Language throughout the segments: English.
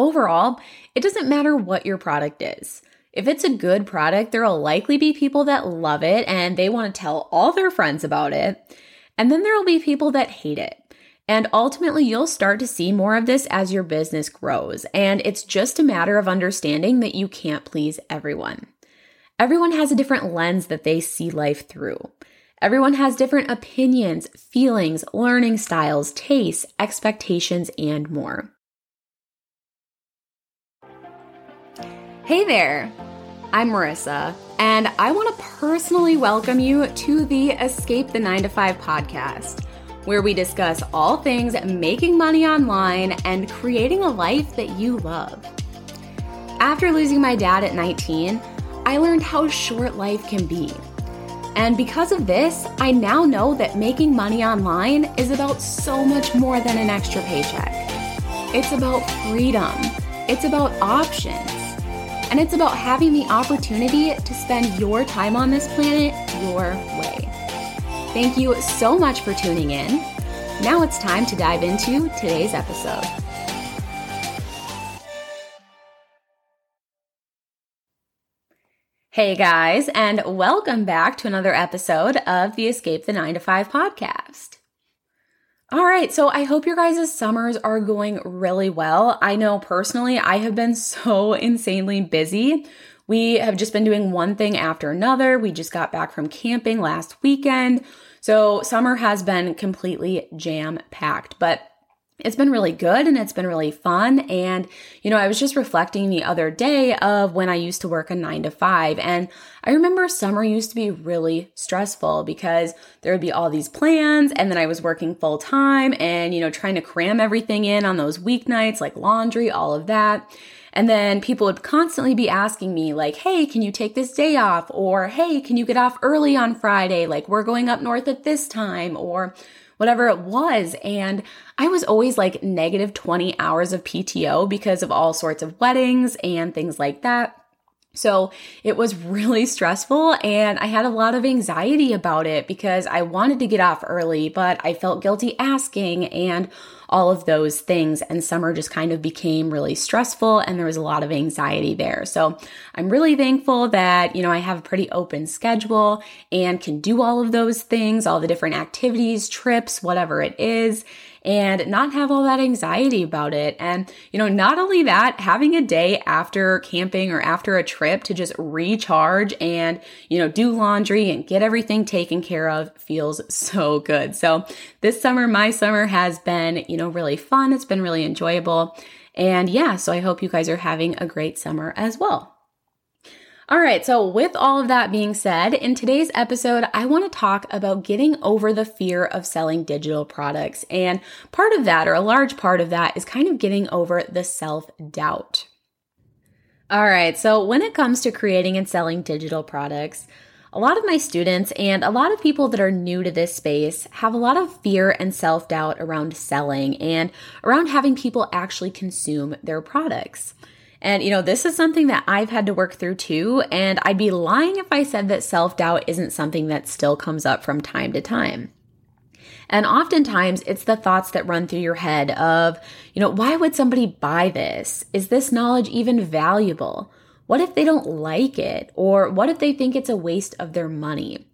Overall, it doesn't matter what your product is. If it's a good product, there will likely be people that love it and they want to tell all their friends about it. And then there will be people that hate it. And ultimately, you'll start to see more of this as your business grows. And it's just a matter of understanding that you can't please everyone. Everyone has a different lens that they see life through. Everyone has different opinions, feelings, learning styles, tastes, expectations, and more. Hey there, I'm Marissa, and I want to personally welcome you to the Escape the 9 to 5 podcast, where we discuss all things making money online and creating a life that you love. After losing my dad at 19, I learned how short life can be. And because of this, I now know that making money online is about so much more than an extra paycheck. It's about freedom, it's about options, and it's about having the opportunity to spend your time on this planet your way. Thank you so much for tuning in. Now it's time to dive into today's episode. Hey guys, and welcome back to another episode of the Escape the 9 to 5 podcast. All right, so I hope your guys' summers are going really well. I know personally, I have been so insanely busy. We have just been doing one thing after another. We just got back from camping last weekend. So summer has been completely jam packed, but it's been really good and it's been really fun. And, you know, I was just reflecting the other day of when I used to work a nine to five. And I remember summer used to be really stressful because there would be all these plans and then I was working full time and, you know, trying to cram everything in on those weeknights like laundry, all of that. And then people would constantly be asking me, like, hey, can you take this day off? Or, hey, can you get off early on Friday? Like, we're going up north at this time. Or, whatever it was. And I was always like negative 20 hours of PTO because of all sorts of weddings and things like that. So it was really stressful and I had a lot of anxiety about it because I wanted to get off early, but I felt guilty asking and all of those things. And summer just kind of became really stressful and there was a lot of anxiety there. So I'm really thankful that, you know, I have a pretty open schedule and can do all of those things, all the different activities, trips, whatever it is and not have all that anxiety about it. And, you know, not only that, having a day after camping or after a trip to just recharge and, you know, do laundry and get everything taken care of feels so good. So this summer, my summer has been, you know, really fun. It's been really enjoyable. And yeah, so I hope you guys are having a great summer as well. All right, so with all of that being said, in today's episode, I want to talk about getting over the fear of selling digital products. And part of that, or a large part of that, is kind of getting over the self doubt. All right, so when it comes to creating and selling digital products, a lot of my students and a lot of people that are new to this space have a lot of fear and self doubt around selling and around having people actually consume their products. And, you know, this is something that I've had to work through too. And I'd be lying if I said that self doubt isn't something that still comes up from time to time. And oftentimes it's the thoughts that run through your head of, you know, why would somebody buy this? Is this knowledge even valuable? What if they don't like it? Or what if they think it's a waste of their money?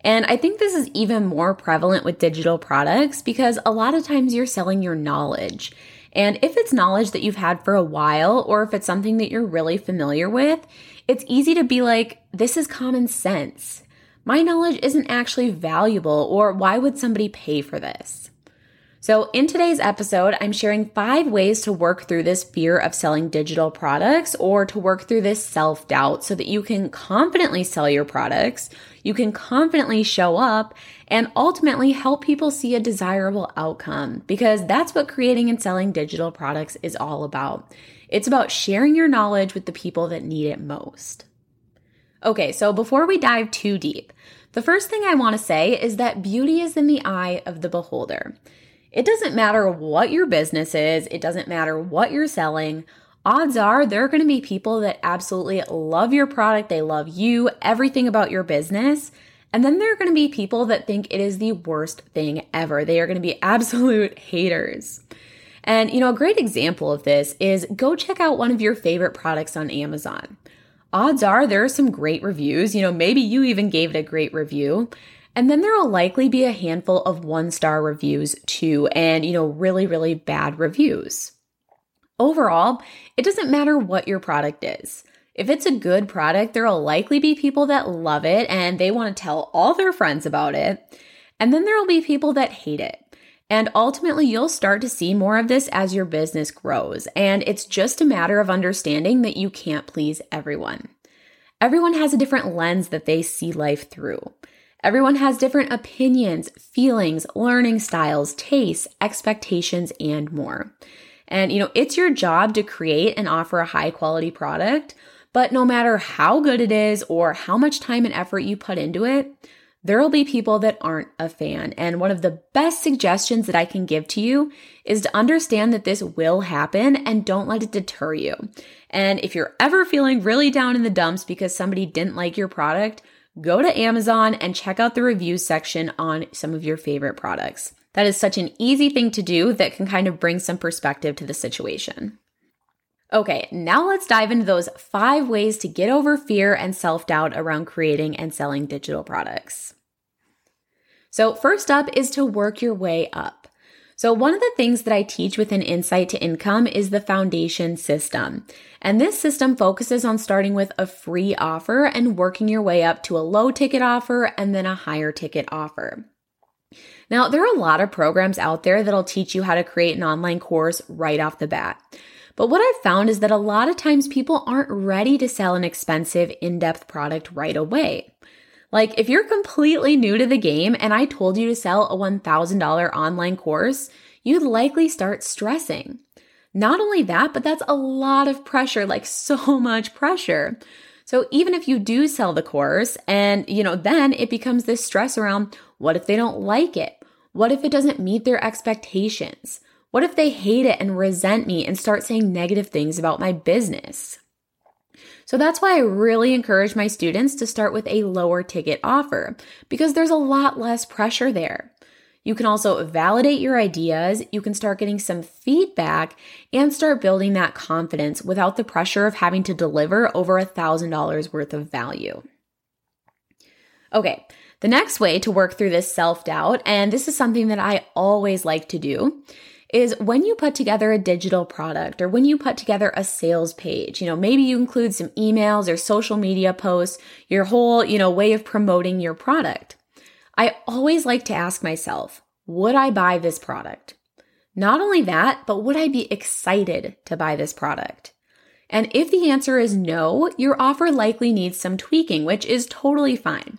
And I think this is even more prevalent with digital products because a lot of times you're selling your knowledge. And if it's knowledge that you've had for a while, or if it's something that you're really familiar with, it's easy to be like, this is common sense. My knowledge isn't actually valuable, or why would somebody pay for this? So, in today's episode, I'm sharing five ways to work through this fear of selling digital products or to work through this self doubt so that you can confidently sell your products, you can confidently show up, and ultimately help people see a desirable outcome because that's what creating and selling digital products is all about. It's about sharing your knowledge with the people that need it most. Okay, so before we dive too deep, the first thing I want to say is that beauty is in the eye of the beholder. It doesn't matter what your business is, it doesn't matter what you're selling. Odds are there are going to be people that absolutely love your product, they love you, everything about your business. And then there are going to be people that think it is the worst thing ever. They are going to be absolute haters. And, you know, a great example of this is go check out one of your favorite products on Amazon. Odds are there are some great reviews. You know, maybe you even gave it a great review. And then there will likely be a handful of one star reviews too, and, you know, really, really bad reviews. Overall, it doesn't matter what your product is. If it's a good product, there will likely be people that love it and they want to tell all their friends about it. And then there will be people that hate it. And ultimately, you'll start to see more of this as your business grows. And it's just a matter of understanding that you can't please everyone. Everyone has a different lens that they see life through. Everyone has different opinions, feelings, learning styles, tastes, expectations, and more. And, you know, it's your job to create and offer a high quality product. But no matter how good it is or how much time and effort you put into it, there will be people that aren't a fan. And one of the best suggestions that I can give to you is to understand that this will happen and don't let it deter you. And if you're ever feeling really down in the dumps because somebody didn't like your product, go to Amazon and check out the reviews section on some of your favorite products. That is such an easy thing to do that can kind of bring some perspective to the situation. Okay, now let's dive into those five ways to get over fear and self doubt around creating and selling digital products. So, first up is to work your way up. So, one of the things that I teach within Insight to Income is the foundation system. And this system focuses on starting with a free offer and working your way up to a low ticket offer and then a higher ticket offer. Now, there are a lot of programs out there that'll teach you how to create an online course right off the bat. But what I've found is that a lot of times people aren't ready to sell an expensive, in depth product right away. Like, if you're completely new to the game and I told you to sell a $1,000 online course, you'd likely start stressing. Not only that, but that's a lot of pressure, like so much pressure. So even if you do sell the course and, you know, then it becomes this stress around what if they don't like it? What if it doesn't meet their expectations? What if they hate it and resent me and start saying negative things about my business? So that's why I really encourage my students to start with a lower ticket offer because there's a lot less pressure there. You can also validate your ideas, you can start getting some feedback, and start building that confidence without the pressure of having to deliver over a $1,000 worth of value. Okay, the next way to work through this self doubt, and this is something that I always like to do, is when you put together a digital product or when you put together a sales page, you know, maybe you include some emails or social media posts, your whole, you know, way of promoting your product. I always like to ask myself, would I buy this product? Not only that, but would I be excited to buy this product? And if the answer is no, your offer likely needs some tweaking, which is totally fine.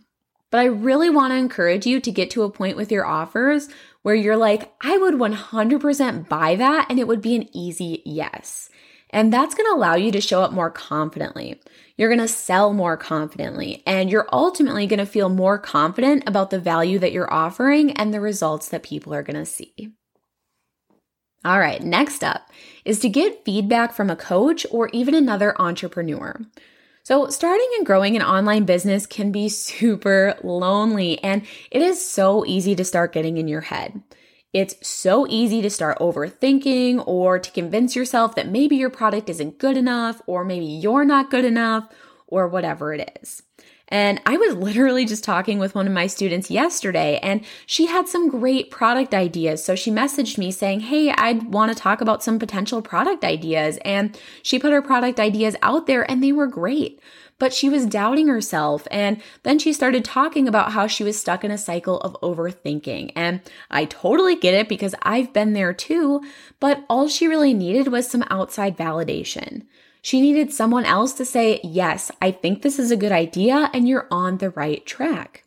But I really want to encourage you to get to a point with your offers where you're like, I would 100% buy that and it would be an easy yes. And that's going to allow you to show up more confidently. You're going to sell more confidently and you're ultimately going to feel more confident about the value that you're offering and the results that people are going to see. All right, next up is to get feedback from a coach or even another entrepreneur. So, starting and growing an online business can be super lonely, and it is so easy to start getting in your head. It's so easy to start overthinking or to convince yourself that maybe your product isn't good enough, or maybe you're not good enough, or whatever it is. And I was literally just talking with one of my students yesterday, and she had some great product ideas. So she messaged me saying, Hey, I'd want to talk about some potential product ideas. And she put her product ideas out there, and they were great. But she was doubting herself. And then she started talking about how she was stuck in a cycle of overthinking. And I totally get it because I've been there too. But all she really needed was some outside validation. She needed someone else to say, Yes, I think this is a good idea and you're on the right track.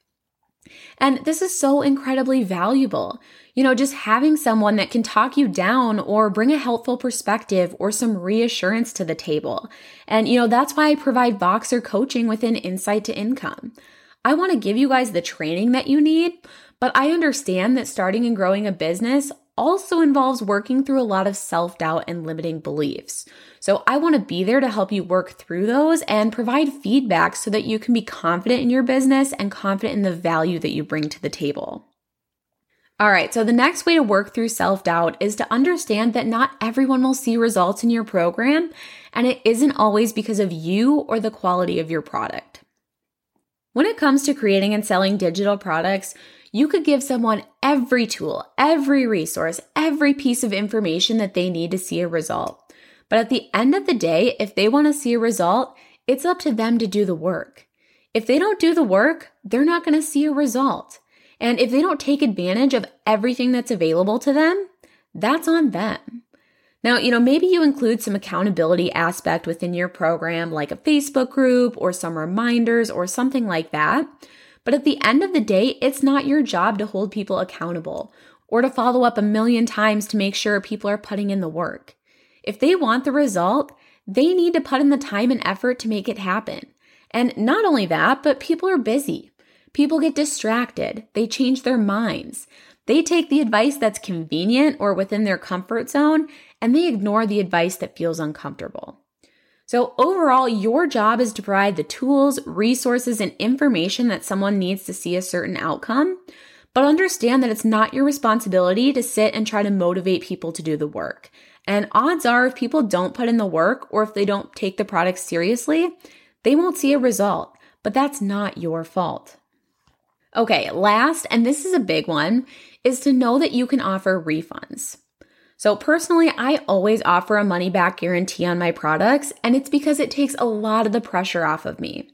And this is so incredibly valuable. You know, just having someone that can talk you down or bring a helpful perspective or some reassurance to the table. And, you know, that's why I provide Voxer coaching within Insight to Income. I want to give you guys the training that you need, but I understand that starting and growing a business also involves working through a lot of self doubt and limiting beliefs. So I want to be there to help you work through those and provide feedback so that you can be confident in your business and confident in the value that you bring to the table. All right, so the next way to work through self doubt is to understand that not everyone will see results in your program, and it isn't always because of you or the quality of your product. When it comes to creating and selling digital products, you could give someone every tool, every resource, every piece of information that they need to see a result. But at the end of the day, if they want to see a result, it's up to them to do the work. If they don't do the work, they're not going to see a result. And if they don't take advantage of everything that's available to them, that's on them. Now, you know, maybe you include some accountability aspect within your program, like a Facebook group or some reminders or something like that. But at the end of the day, it's not your job to hold people accountable or to follow up a million times to make sure people are putting in the work. If they want the result, they need to put in the time and effort to make it happen. And not only that, but people are busy. People get distracted. They change their minds. They take the advice that's convenient or within their comfort zone and they ignore the advice that feels uncomfortable. So, overall, your job is to provide the tools, resources, and information that someone needs to see a certain outcome. But understand that it's not your responsibility to sit and try to motivate people to do the work. And odds are, if people don't put in the work or if they don't take the product seriously, they won't see a result. But that's not your fault. Okay, last, and this is a big one, is to know that you can offer refunds. So, personally, I always offer a money back guarantee on my products, and it's because it takes a lot of the pressure off of me.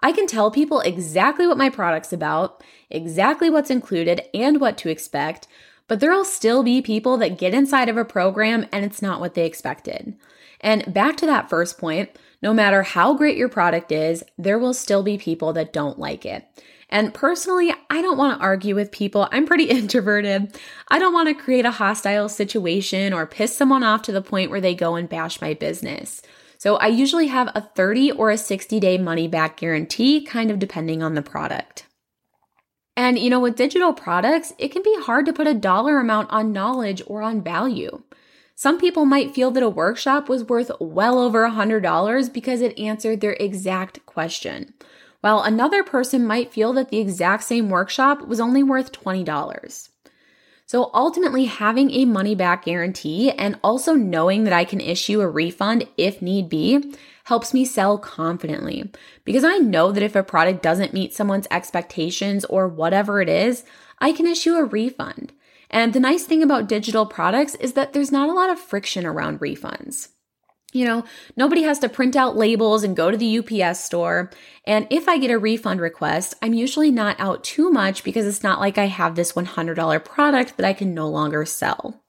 I can tell people exactly what my product's about, exactly what's included, and what to expect, but there'll still be people that get inside of a program and it's not what they expected. And back to that first point, no matter how great your product is, there will still be people that don't like it. And personally, I don't want to argue with people. I'm pretty introverted. I don't want to create a hostile situation or piss someone off to the point where they go and bash my business. So I usually have a 30 or a 60 day money back guarantee, kind of depending on the product. And you know, with digital products, it can be hard to put a dollar amount on knowledge or on value. Some people might feel that a workshop was worth well over $100 because it answered their exact question while another person might feel that the exact same workshop was only worth $20. So ultimately, having a money back guarantee and also knowing that I can issue a refund if need be helps me sell confidently because I know that if a product doesn't meet someone's expectations or whatever it is, I can issue a refund. And the nice thing about digital products is that there's not a lot of friction around refunds. You know, nobody has to print out labels and go to the UPS store. And if I get a refund request, I'm usually not out too much because it's not like I have this $100 product that I can no longer sell.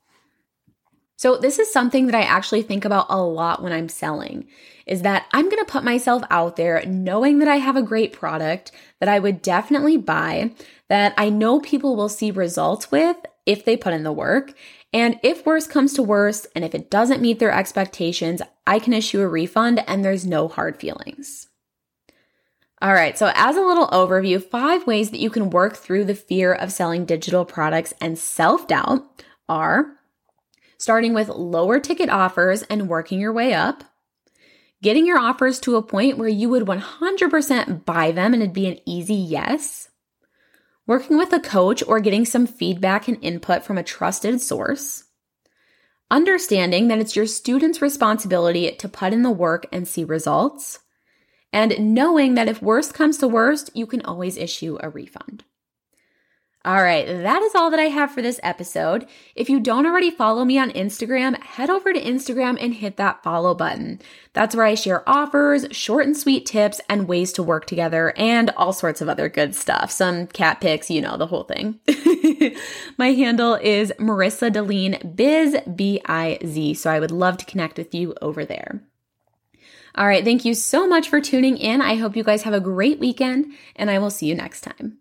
So this is something that I actually think about a lot when I'm selling is that I'm going to put myself out there knowing that I have a great product that I would definitely buy, that I know people will see results with if they put in the work, and if worse comes to worse, and if it doesn't meet their expectations, I can issue a refund and there's no hard feelings. All right, so as a little overview, five ways that you can work through the fear of selling digital products and self doubt are starting with lower ticket offers and working your way up, getting your offers to a point where you would 100% buy them and it'd be an easy yes, working with a coach or getting some feedback and input from a trusted source, understanding that it's your student's responsibility to put in the work and see results, and knowing that if worst comes to worst, you can always issue a refund. All right, that is all that I have for this episode. If you don't already follow me on Instagram, head over to Instagram and hit that follow button. That's where I share offers, short and sweet tips, and ways to work together, and all sorts of other good stuff. Some cat pics, you know, the whole thing. My handle is Marissa Deline Biz, B I Z. So I would love to connect with you over there. All right, thank you so much for tuning in. I hope you guys have a great weekend, and I will see you next time.